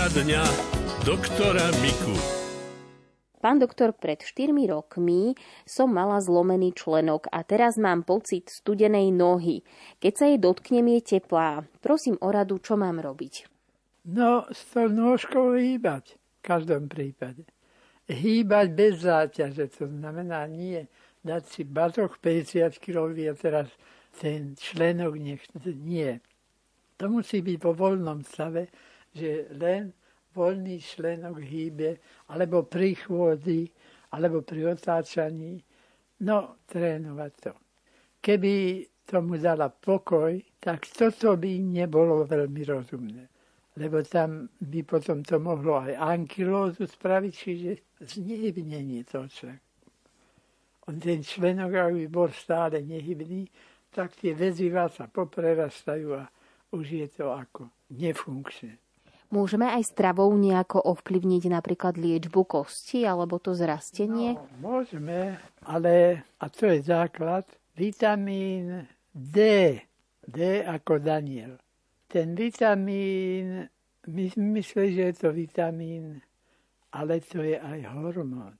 Poradňa doktora Miku. Pán doktor, pred 4 rokmi som mala zlomený členok a teraz mám pocit studenej nohy. Keď sa jej dotknem, je teplá. Prosím o radu, čo mám robiť. No, s tou nôžkou hýbať v každom prípade. Hýbať bez záťaže, to znamená nie dať si batok 50 kg a teraz ten členok nech nie. To musí byť vo voľnom stave, že len voľný členok hýbe, alebo pri chôdzi, alebo pri otáčaní. No, trénovať to. Keby tomu dala pokoj, tak toto by nebolo veľmi rozumné. Lebo tam by potom to mohlo aj ankylózu spraviť, čiže znehybnenie toho členku. On ten členok, ak by bol stále nehybný, tak tie väzivá sa poprerastajú a už je to ako nefunkčné. Môžeme aj stravou nejako ovplyvniť napríklad liečbu kosti alebo to zrastenie? No, môžeme, ale, a to je základ, vitamín D, D ako Daniel. Ten vitamín, my myslí, že je to vitamín, ale to je aj hormón.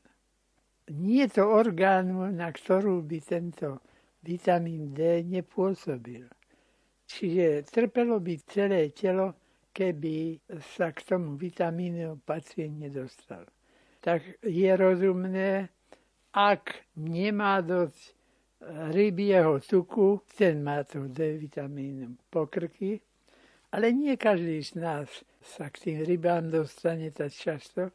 Nie je to orgán, na ktorú by tento vitamín D nepôsobil. Čiže trpelo by celé telo, keby sa k tomu vitamínu pacient nedostal. Tak je rozumné, ak nemá dosť e, rybieho tuku, ten má to D vitamínu pokrky, ale nie každý z nás sa k tým rybám dostane tak často,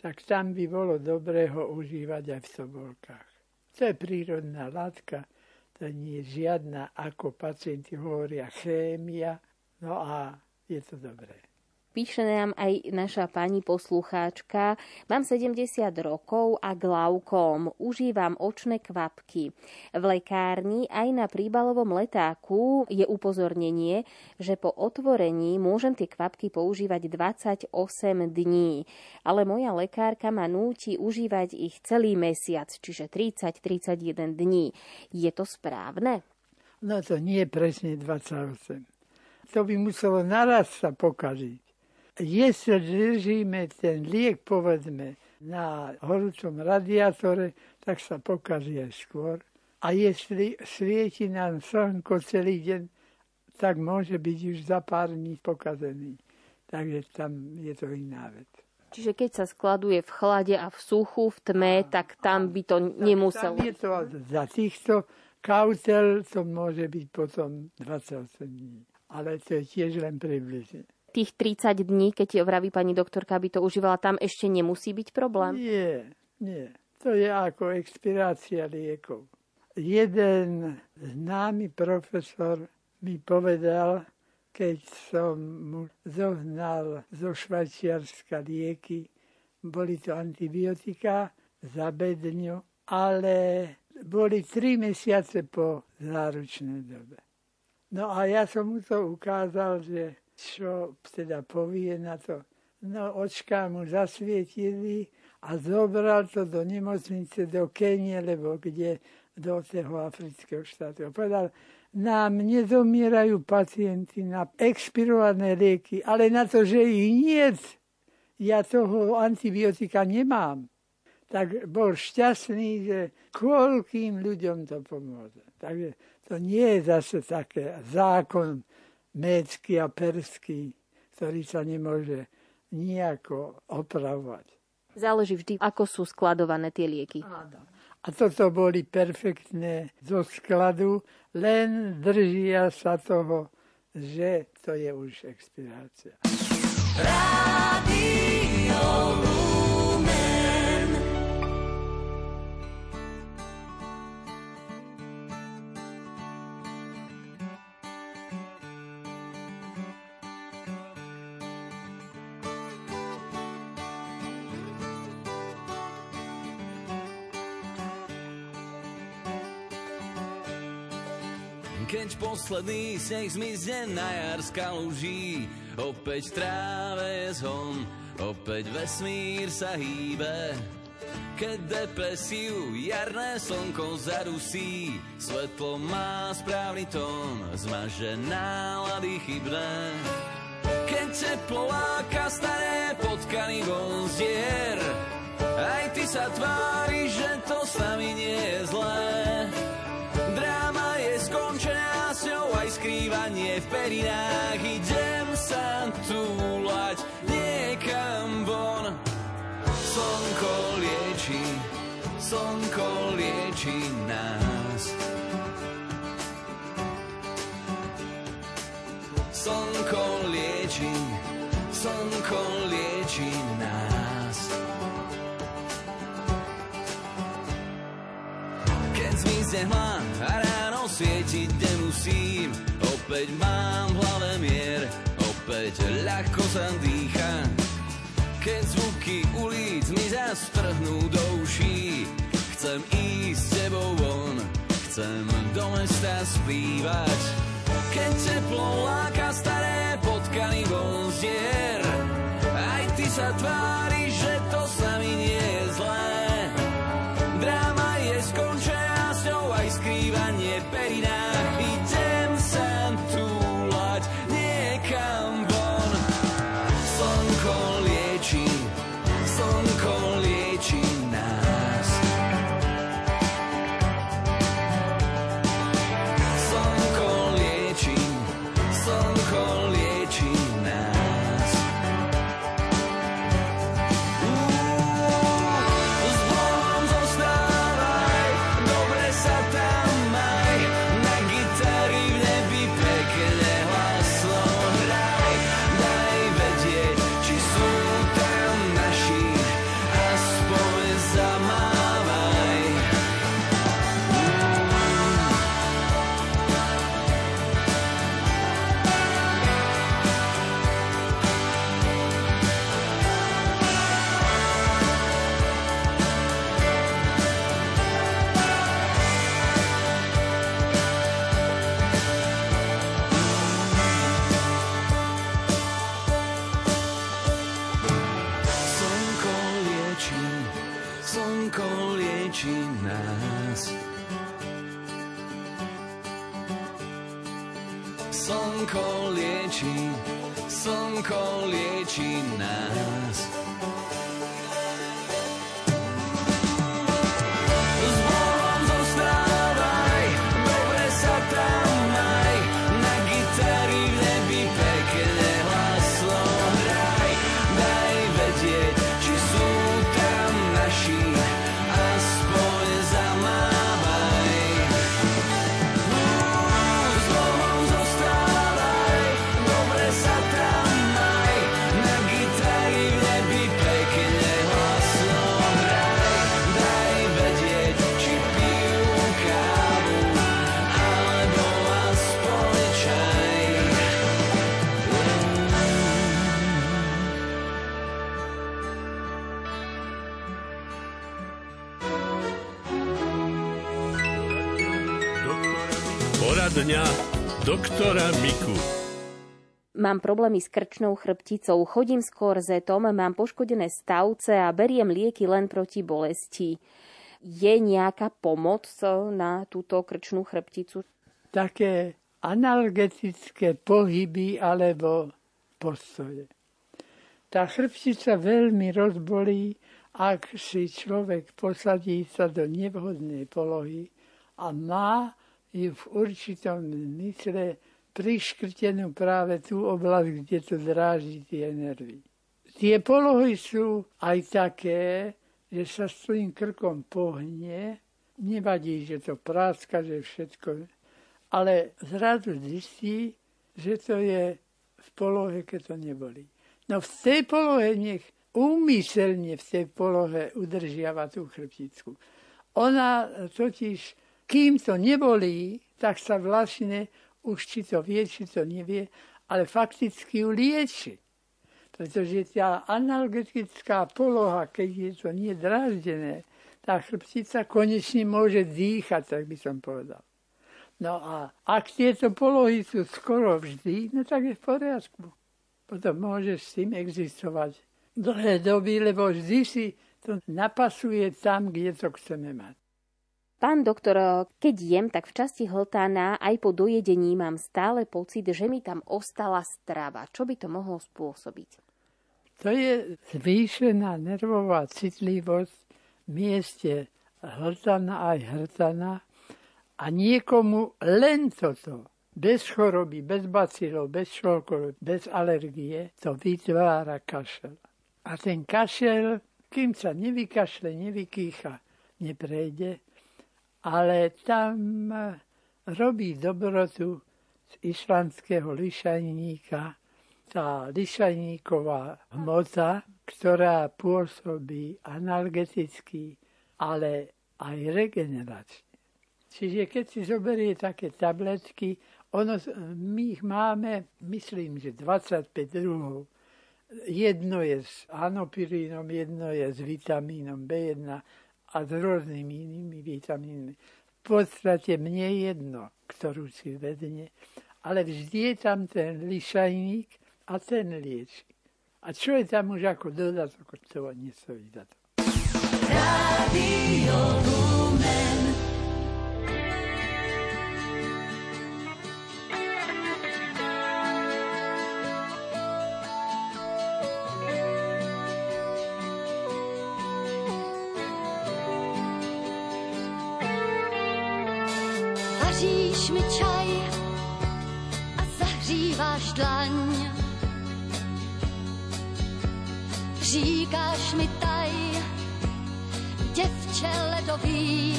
tak tam by bolo dobré ho užívať aj v sobolkách. To je prírodná látka, to nie je žiadna, ako pacienti hovoria, chémia. No a je to dobré. Píše nám aj naša pani poslucháčka. Mám 70 rokov a glaukom. Užívam očné kvapky. V lekárni aj na príbalovom letáku je upozornenie, že po otvorení môžem tie kvapky používať 28 dní. Ale moja lekárka ma núti užívať ich celý mesiac, čiže 30-31 dní. Je to správne? No to nie presne 28 to by muselo naraz sa pokaziť. Jestli držíme ten liek, povedzme, na horúcom radiátore, tak sa pokazí aj skôr. A jestli svieti nám slnko celý deň, tak môže byť už za pár dní pokazený. Takže tam je to iná vec. Čiže keď sa skladuje v chlade a v suchu, v tme, tak tam by to nemuselo... Tam je to za týchto kautel, to môže byť potom 28 dní ale to je tiež len približne. Tých 30 dní, keď vraví pani doktorka, aby to užívala, tam ešte nemusí byť problém? Nie, nie. To je ako expirácia liekov. Jeden známy profesor mi povedal, keď som mu zohnal zo Švajčiarska lieky, boli to antibiotika za bedňu, ale boli tri mesiace po záručnej dobe. No a ja som mu to ukázal, že čo teda povie na to. No očká mu zasvietili a zobral to do nemocnice do Kenie, lebo kde do toho afrického štátu. Povedal, nám nezomierajú pacienti na expirované lieky, ale na to, že ich nie, ja toho antibiotika nemám. Tak bol šťastný, že koľkým ľuďom to pomôže. Takže to nie je zase také zákon médsky a perský, ktorý sa nemôže nejako opravovať. Záleží vždy, ako sú skladované tie lieky. Áno. A toto boli perfektné zo skladu, len držia sa toho, že to je už expirácia. Rádio posledný sneh zmizne na jar z kaluží, opäť tráve je zhon, opäť vesmír sa hýbe. Keď depresiu jarné slnko zarusí, svetlo má správny tón, zmaže nálady chybné. Keď teplo láka staré potkany von zdier. Aj ty sa tvári, že to s nami nie je zlé. Skrývanie v perinách. Idem sa túlať niekam von. Slnko lieči, slnko lieči nás. Slnko lieči, slnko lieči nás. Keď zmizne hmla a svietiť nemusím, opäť mám v hlave mier, opäť ľahko sa dýcha. Keď zvuky ulic mi zastrhnú do uší, chcem ísť s tebou von, chcem do mesta spívať. Keď teplo láka staré potkany von zdier, aj ty sa tvári, že to s nami nie lieči nás. Slnko lieči, slnko lieči nás. Poradňa doktora Miku. Mám problémy s krčnou chrbticou, chodím s korzetom, mám poškodené stavce a beriem lieky len proti bolesti. Je nejaká pomoc na túto krčnú chrbticu? Také analgetické pohyby alebo postoje. Tá chrbtica veľmi rozbolí, ak si človek posadí sa do nevhodnej polohy a má ju v určitom mysle priškrtenú práve tú oblasť, kde to dráži tie nervy. Tie polohy sú aj také, že sa s tým krkom pohne, nevadí, že to práska, že všetko, ale zrazu zistí, že to je v polohe, keď to nebolí. No v tej polohe nech úmyselne v tej polohe udržiava tú chrbticu. Ona totiž, kým to nebolí, tak sa vlastne už či to vie, či to nevie, ale fakticky ju lieči. Pretože tá analgetická poloha, keď je to nedráždené, tá chrbtica konečne môže dýchať, tak by som povedal. No a ak tieto polohy sú skoro vždy, no tak je v poriadku. Potom môže s tým existovať dlhé doby, lebo vždy si to napasuje tam, kde to chceme mať. Pán doktor, keď jem, tak v časti hltana aj po dojedení mám stále pocit, že mi tam ostala strava. Čo by to mohlo spôsobiť? To je zvýšená nervová citlivosť v mieste hltana aj hrtana a niekomu len toto, bez choroby, bez bacilov, bez šolkov, bez alergie, to vytvára kašel. A ten kašel, kým sa nevykašle, nevykýcha, neprejde, ale tam robí dobrotu z islandského lišajníka tá lišajníková hmota, ktorá pôsobí analgeticky, ale aj regeneračne. Čiže keď si zoberie také tabletky, ono, my ich máme, myslím, že 25 druhov. Jedno je s anopirínom, jedno je s vitamínom B1 a s rôznymi inými vitamínmi. V podstate mne jedno, ktorú si vedne, ale vždy je tam ten lišajník a ten lieči. A čo je tam už ako dodatok, to nestojí za to. Radio Lumen. Říkáš mi taj, děvče ledový,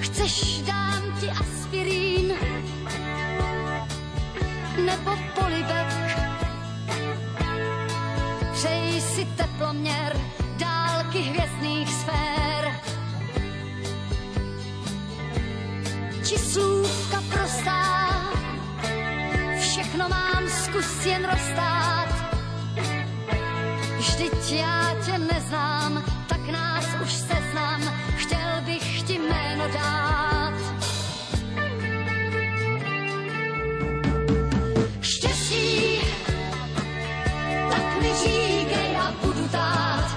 chceš dám ti aspirín nebo polibek. Přeji si teploměr dálky hvězdných sfér. či slůvka prostá. Všechno mám, zkus jen rozstát. Já tě neznám, tak nás už seznám, chtěl bych ti jméno dát. Štěstí, tak mi říkej a budu tát.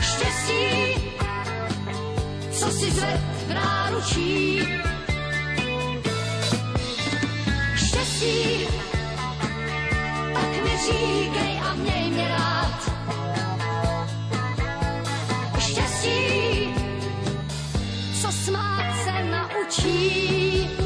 Štěstí, co si zved v náručí. Štěstí, říkej a měj mě rád. Štěstí, co smát se naučí.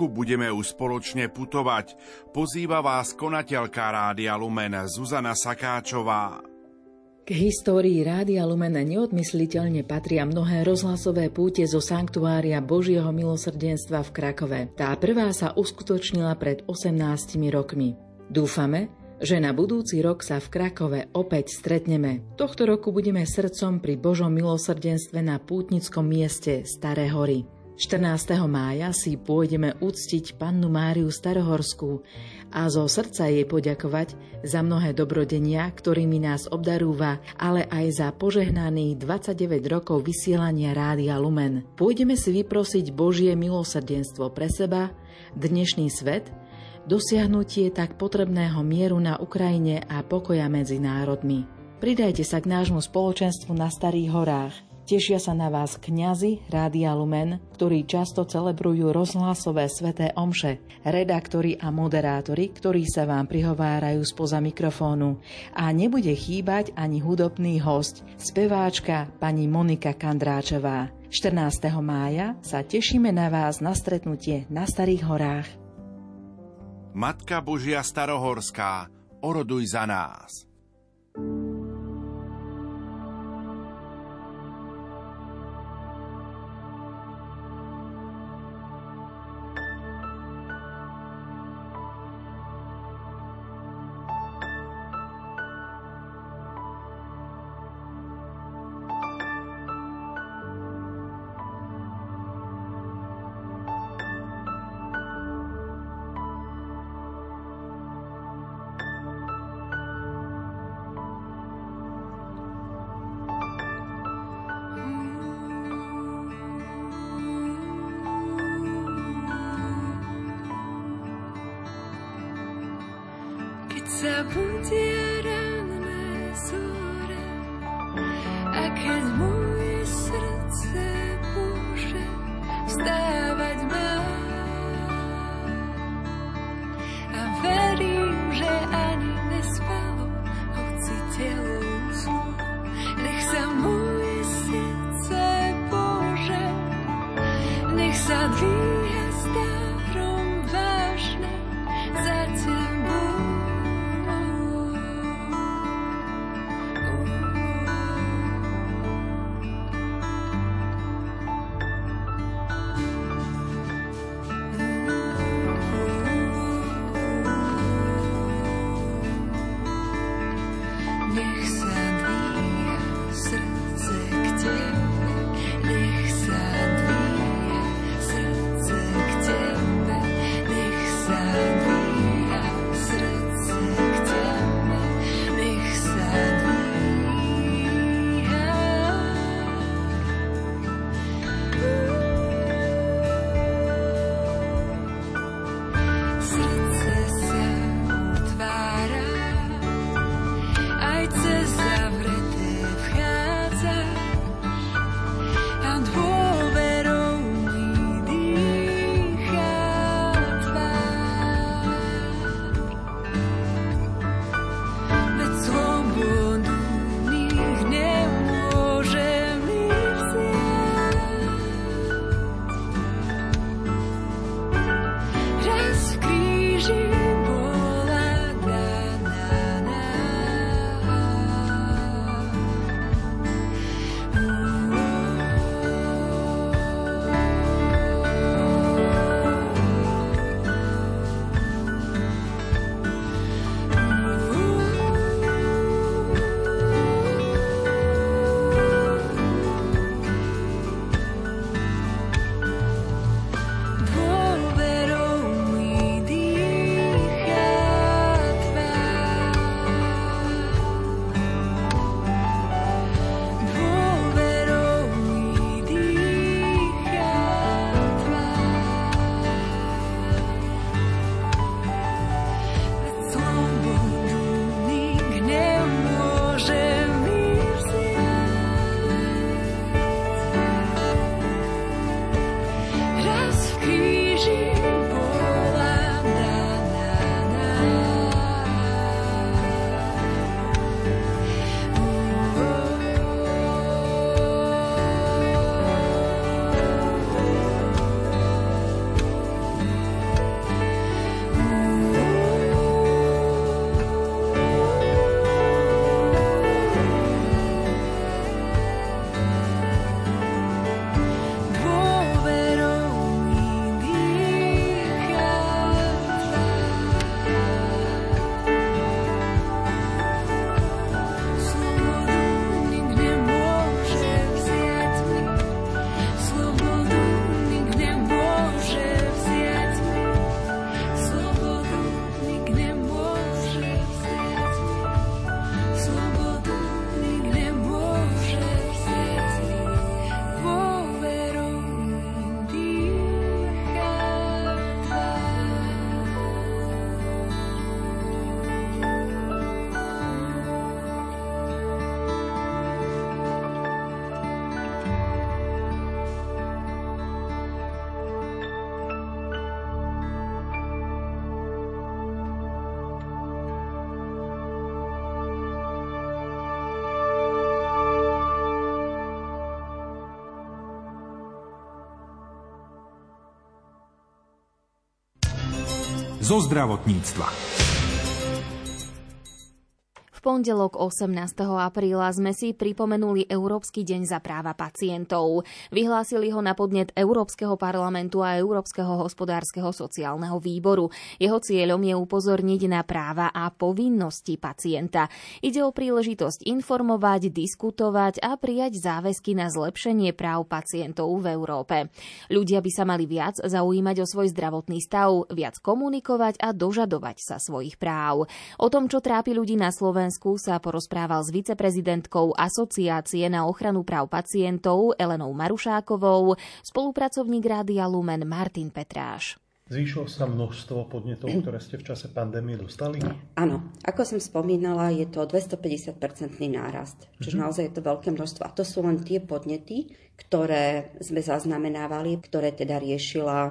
Roku budeme už spoločne putovať. Pozýva vás konateľka Rádia Lumen Zuzana Sakáčová. K histórii Rádia Lumen neodmysliteľne patria mnohé rozhlasové púte zo Sanktuária Božieho milosrdenstva v Krakove. Tá prvá sa uskutočnila pred 18 rokmi. Dúfame, že na budúci rok sa v Krakove opäť stretneme. Tohto roku budeme srdcom pri Božom milosrdenstve na pútnickom mieste Staré hory. 14. mája si pôjdeme uctiť pannu Máriu Starohorskú a zo srdca jej poďakovať za mnohé dobrodenia, ktorými nás obdarúva, ale aj za požehnaných 29 rokov vysielania Rádia Lumen. Pôjdeme si vyprosiť Božie milosrdenstvo pre seba, dnešný svet, dosiahnutie tak potrebného mieru na Ukrajine a pokoja medzi národmi. Pridajte sa k nášmu spoločenstvu na Starých horách – Tešia sa na vás kňazi Rádia Lumen, ktorí často celebrujú rozhlasové sveté omše, redaktori a moderátori, ktorí sa vám prihovárajú spoza mikrofónu. A nebude chýbať ani hudobný host, speváčka pani Monika Kandráčová. 14. mája sa tešíme na vás na stretnutie na Starých horách. Matka Božia Starohorská, oroduj za nás. Zo zdravotníctva. Pondelok 18. apríla sme si pripomenuli Európsky deň za práva pacientov. Vyhlásili ho na podnet Európskeho parlamentu a Európskeho hospodárskeho sociálneho výboru. Jeho cieľom je upozorniť na práva a povinnosti pacienta. Ide o príležitosť informovať, diskutovať a prijať záväzky na zlepšenie práv pacientov v Európe. Ľudia by sa mali viac zaujímať o svoj zdravotný stav, viac komunikovať a dožadovať sa svojich práv. O tom, čo trápi ľudí na Slovensku, Slovensku sa porozprával s viceprezidentkou Asociácie na ochranu práv pacientov Elenou Marušákovou, spolupracovník Rádia Lumen Martin Petráš. Zvýšilo sa množstvo podnetov, ktoré ste v čase pandémie dostali? Áno, ako som spomínala, je to 250-percentný nárast. Čiže mm-hmm. naozaj je to veľké množstvo. A to sú len tie podnety, ktoré sme zaznamenávali, ktoré teda riešila e,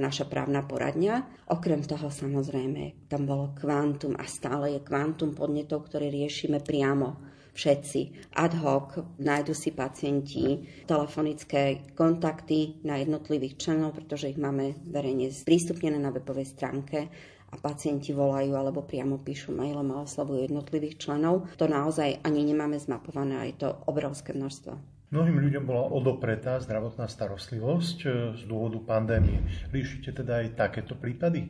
naša právna poradňa. Okrem toho samozrejme, tam bolo kvantum a stále je kvantum podnetov, ktoré riešime priamo všetci. Ad hoc nájdu si pacienti telefonické kontakty na jednotlivých členov, pretože ich máme verejne sprístupnené na webovej stránke a pacienti volajú alebo priamo píšu mailom a oslavujú jednotlivých členov. To naozaj ani nemáme zmapované a je to obrovské množstvo. Mnohým ľuďom bola odopretá zdravotná starostlivosť e, z dôvodu pandémie. Riešite teda aj takéto prípady?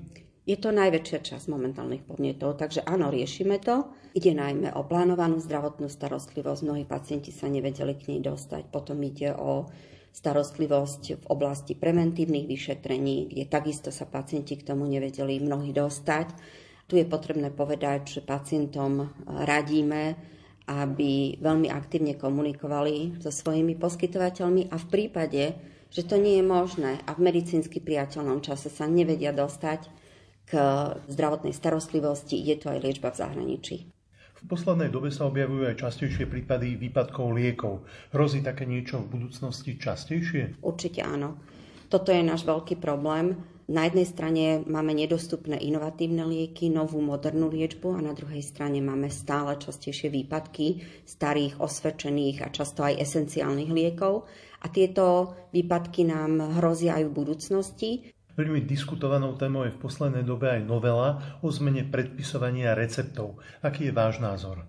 Je to najväčšia časť momentálnych podnetov, takže áno, riešime to. Ide najmä o plánovanú zdravotnú starostlivosť. Mnohí pacienti sa nevedeli k nej dostať. Potom ide o starostlivosť v oblasti preventívnych vyšetrení, kde takisto sa pacienti k tomu nevedeli mnohí dostať. Tu je potrebné povedať, že pacientom radíme, aby veľmi aktívne komunikovali so svojimi poskytovateľmi a v prípade, že to nie je možné a v medicínsky priateľnom čase sa nevedia dostať, k zdravotnej starostlivosti, je to aj liečba v zahraničí. V poslednej dobe sa objavujú aj častejšie prípady výpadkov liekov. Hrozí také niečo v budúcnosti častejšie? Určite áno. Toto je náš veľký problém. Na jednej strane máme nedostupné inovatívne lieky, novú modernú liečbu a na druhej strane máme stále častejšie výpadky starých, osvedčených a často aj esenciálnych liekov. A tieto výpadky nám hrozia aj v budúcnosti. Veľmi diskutovanou témou je v poslednej dobe aj novela o zmene predpisovania receptov. Aký je váš názor?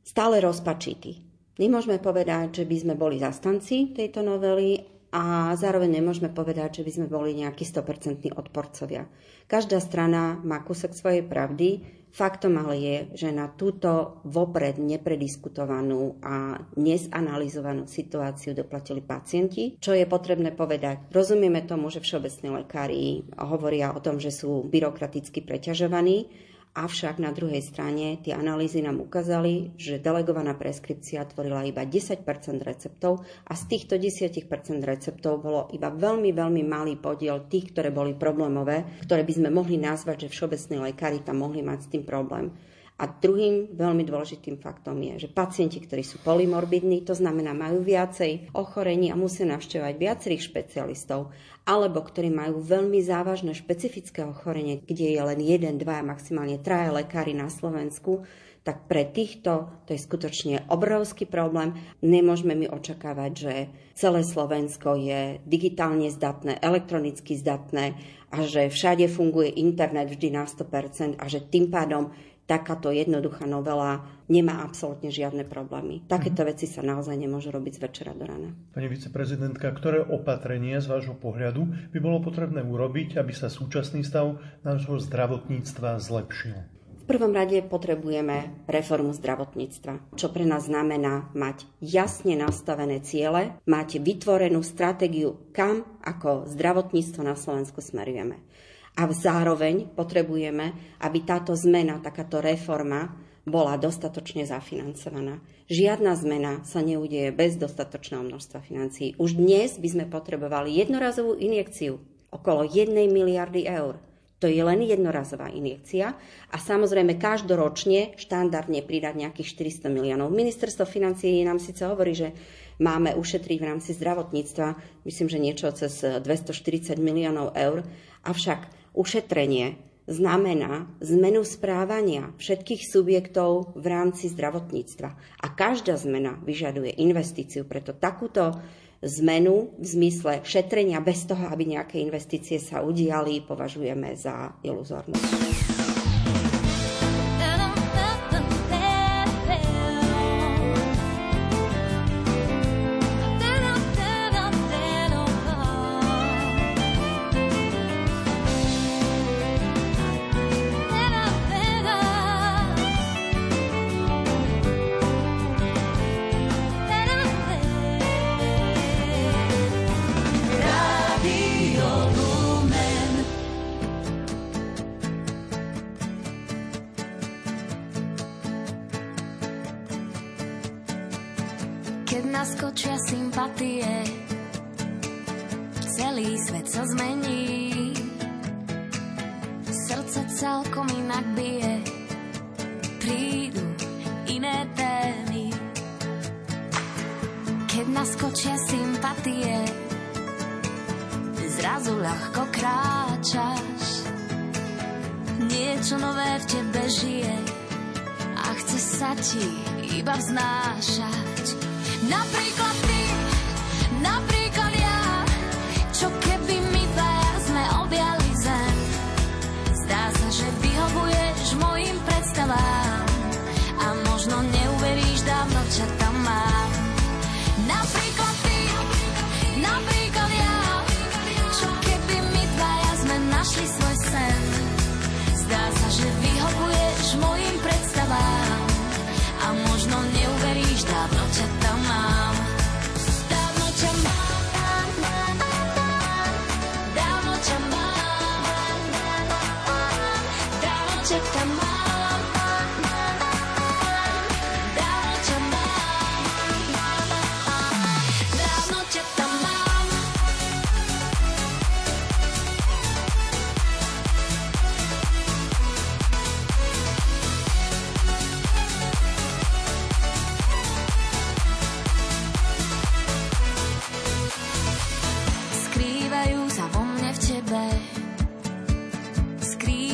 Stále rozpačitý. Nemôžeme povedať, že by sme boli zastanci tejto novely a zároveň nemôžeme povedať, že by sme boli nejakí 100% odporcovia. Každá strana má kúsok svojej pravdy, Faktom ale je, že na túto vopred neprediskutovanú a nesanalizovanú situáciu doplatili pacienti. Čo je potrebné povedať? Rozumieme tomu, že všeobecní lekári hovoria o tom, že sú byrokraticky preťažovaní, Avšak na druhej strane tie analýzy nám ukázali, že delegovaná preskripcia tvorila iba 10% receptov a z týchto 10% receptov bolo iba veľmi, veľmi malý podiel tých, ktoré boli problémové, ktoré by sme mohli nazvať, že všeobecní lekári tam mohli mať s tým problém. A druhým veľmi dôležitým faktom je, že pacienti, ktorí sú polymorbidní, to znamená majú viacej ochorení a musia navštevovať viacerých špecialistov alebo ktorí majú veľmi závažné špecifické ochorenie, kde je len jeden, dva, maximálne traja lekári na Slovensku, tak pre týchto to je skutočne obrovský problém. Nemôžeme mi očakávať, že celé Slovensko je digitálne zdatné, elektronicky zdatné a že všade funguje internet vždy na 100% a že tým pádom takáto jednoduchá novela nemá absolútne žiadne problémy. Takéto mhm. veci sa naozaj nemôžu robiť z večera do rana. Pani viceprezidentka, ktoré opatrenia z vášho pohľadu by bolo potrebné urobiť, aby sa súčasný stav nášho zdravotníctva zlepšil? V prvom rade potrebujeme reformu zdravotníctva, čo pre nás znamená mať jasne nastavené ciele, mať vytvorenú stratégiu, kam ako zdravotníctvo na Slovensku smerujeme. A zároveň potrebujeme, aby táto zmena, takáto reforma bola dostatočne zafinancovaná. Žiadna zmena sa neudeje bez dostatočného množstva financií. Už dnes by sme potrebovali jednorazovú injekciu okolo 1 miliardy eur. To je len jednorazová injekcia a samozrejme každoročne štandardne pridať nejakých 400 miliónov. Ministerstvo financií nám síce hovorí, že máme ušetriť v rámci zdravotníctva, myslím, že niečo cez 240 miliónov eur, avšak Ušetrenie znamená zmenu správania všetkých subjektov v rámci zdravotníctva. A každá zmena vyžaduje investíciu, preto takúto zmenu v zmysle šetrenia bez toho, aby nejaké investície sa udiali, považujeme za čo nové v tebe žije a chce sa ti iba vznášať. Napríklad ty, napríklad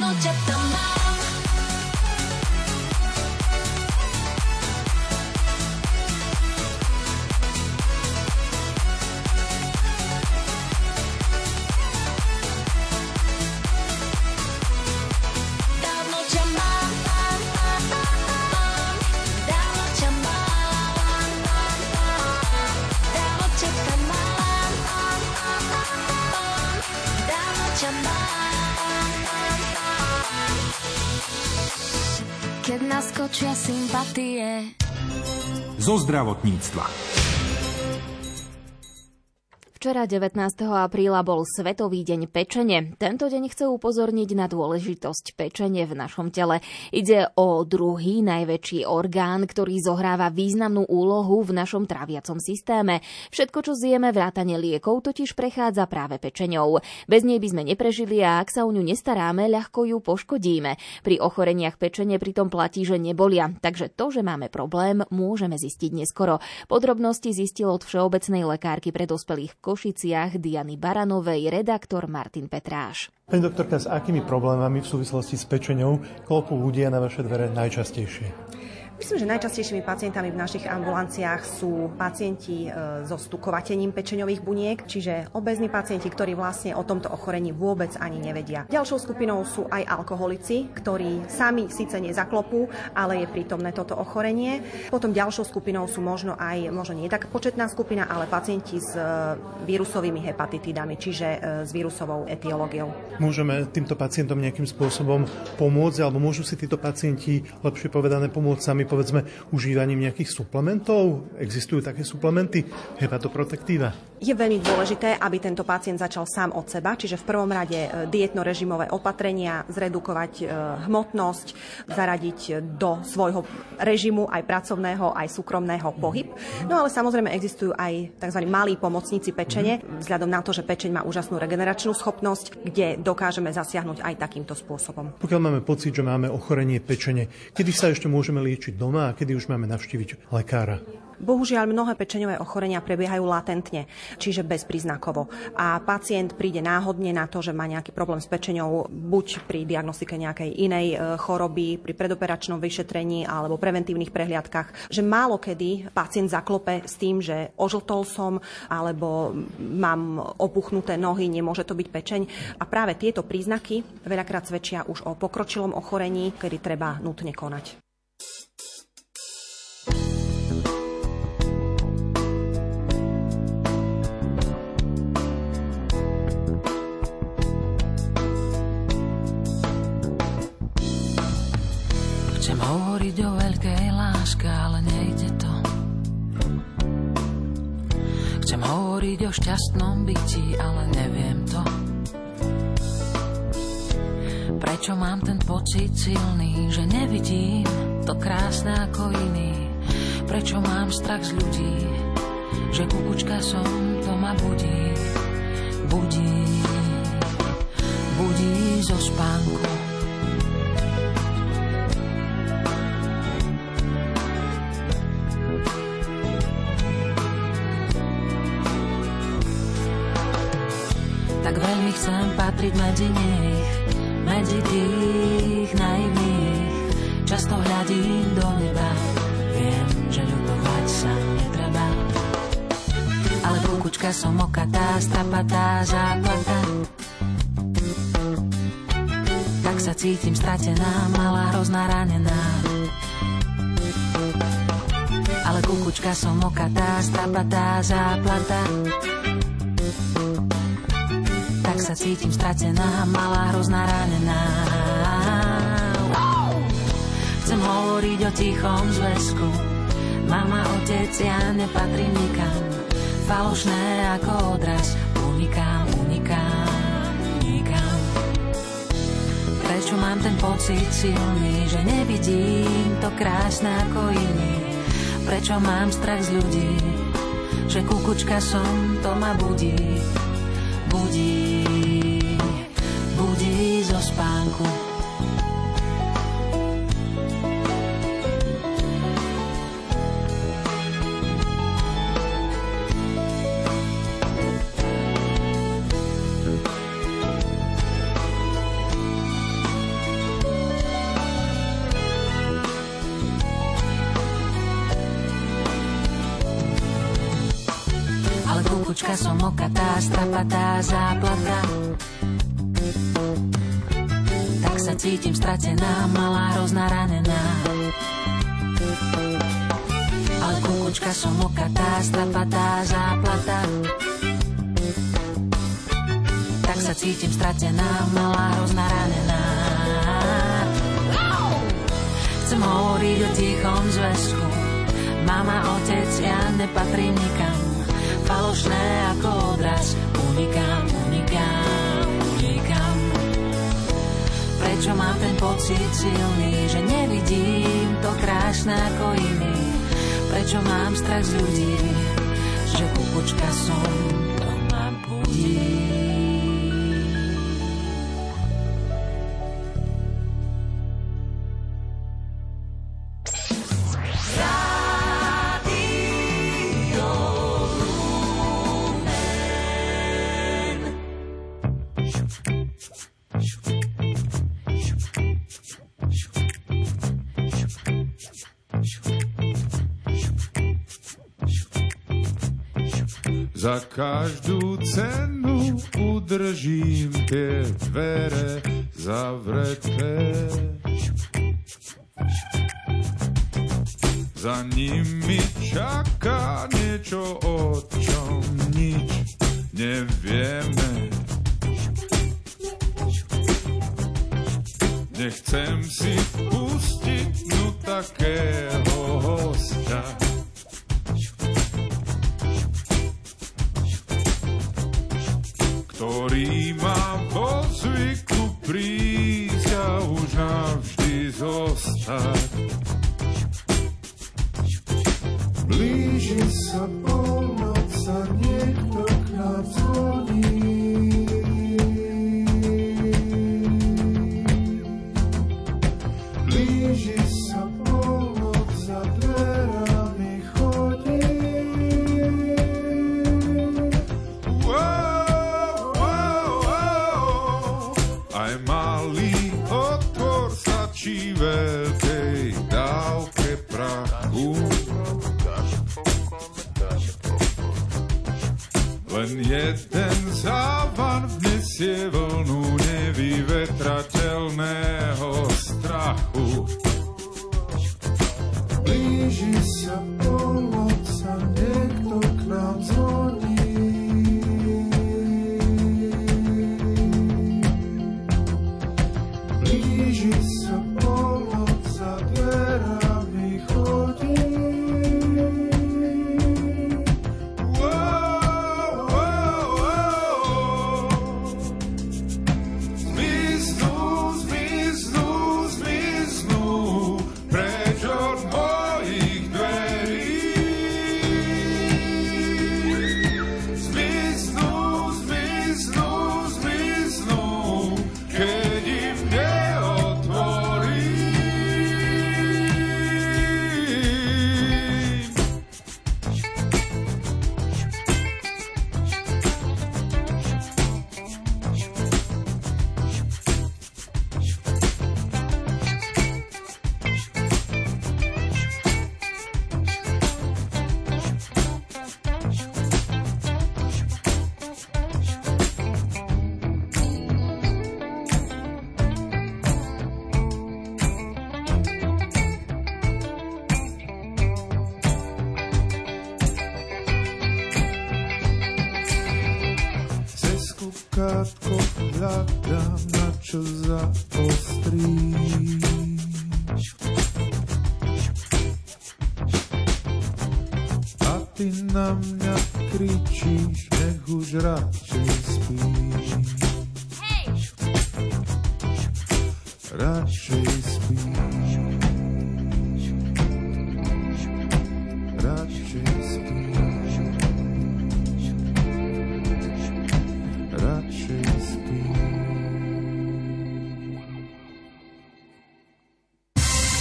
noche sympatie. Zo zdravotníctva. Včera 19. apríla bol Svetový deň pečenie. Tento deň chce upozorniť na dôležitosť pečenie v našom tele. Ide o druhý najväčší orgán, ktorý zohráva významnú úlohu v našom traviacom systéme. Všetko, čo zjeme, vrátane liekov, totiž prechádza práve pečeňou. Bez nej by sme neprežili a ak sa o ňu nestaráme, ľahko ju poškodíme. Pri ochoreniach pečenie pritom platí, že nebolia. Takže to, že máme problém, môžeme zistiť neskoro. Podrobnosti zistil od všeobecnej lekárky pre dospelých v Košiciach Diany Baranovej redaktor Martin Petráš. Pani doktorka, s akými problémami v súvislosti s pečenou klopú ľudia na vaše dvere najčastejšie? Myslím, že najčastejšími pacientami v našich ambulanciách sú pacienti e, so stukovatením pečeňových buniek, čiže obezní pacienti, ktorí vlastne o tomto ochorení vôbec ani nevedia. Ďalšou skupinou sú aj alkoholici, ktorí sami síce nezaklopú, ale je prítomné toto ochorenie. Potom ďalšou skupinou sú možno aj, možno nie tak početná skupina, ale pacienti s e, vírusovými hepatitidami, čiže e, s vírusovou etiológiou. Môžeme týmto pacientom nejakým spôsobom pomôcť, alebo môžu si títo pacienti, lepšie povedané, pomôcť sami povedzme užívaním nejakých suplementov? Existujú také suplementy hepatoprotektíva? Je veľmi dôležité, aby tento pacient začal sám od seba, čiže v prvom rade e, dietno-režimové opatrenia, zredukovať e, hmotnosť, zaradiť do svojho režimu aj pracovného, aj súkromného pohyb. No ale samozrejme existujú aj tzv. malí pomocníci pečene, vzhľadom na to, že pečeň má úžasnú regeneračnú schopnosť, kde dokážeme zasiahnuť aj takýmto spôsobom. Pokiaľ máme pocit, že máme ochorenie pečene, kedy sa ešte môžeme liečiť doma a kedy už máme navštíviť lekára? Bohužiaľ, mnohé pečeňové ochorenia prebiehajú latentne, čiže bezpríznakovo. A pacient príde náhodne na to, že má nejaký problém s pečeňou, buď pri diagnostike nejakej inej e, choroby, pri predoperačnom vyšetrení alebo preventívnych prehliadkach, že málo kedy pacient zaklope s tým, že ožltol som alebo mám opuchnuté nohy, nemôže to byť pečeň. A práve tieto príznaky veľakrát svedčia už o pokročilom ochorení, kedy treba nutne konať. Hovoriť o šťastnom byti, ale neviem to. Prečo mám ten pocit silný, že nevidím to krásne ako iný? Prečo mám strach z ľudí, že kukučka som, to ma budí, budí, budí zo spánku. Tak veľmi chcem patriť medzi nich, medzi tých naivných. Často hľadím do neba, viem, že ľutovať sa netreba. Ale kukučka som okatá, strapatá, záplatá. Tak sa cítim stratená, malá, hrozná, ranená. Ale kukučka som okatá, strapatá, záplata. Cítim stratená, malá, hrozná, ranená. Chcem hovoriť o tichom zväzku. Mama, otec, ja nepatrím nikam. Falošné ako odraz. Unikám, unikám, unikám. Prečo mám ten pocit silný, že nevidím to krásne ako iní? Prečo mám strach z ľudí, že kukučka som, to ma budí, budí, spánku. Ale kukučka som okatá, strapatá, záplata. Cítim stratená, malá, hrozná, ranená. Ale kukučka som okatá, strapatá, záplata. Tak sa cítim stratená, malá, hrozná, ranená. Chcem hovoriť o tichom zväzku. Mama, otec, ja nepatrím nikam. Falošné ako. Unikám, unikám, Prečo mám ten pocit silný, že nevidím to krásne ako iný? Prečo mám strach z ľudí, že kukučka som, Za každú cenu udržím tie dvere zavreté. Za nimi čaká niečo, o čom nič nevieme. Nechcem si pustiť no takého hostia. ktorý mám po zvyku prísť a už navždy zostať. Blíži sa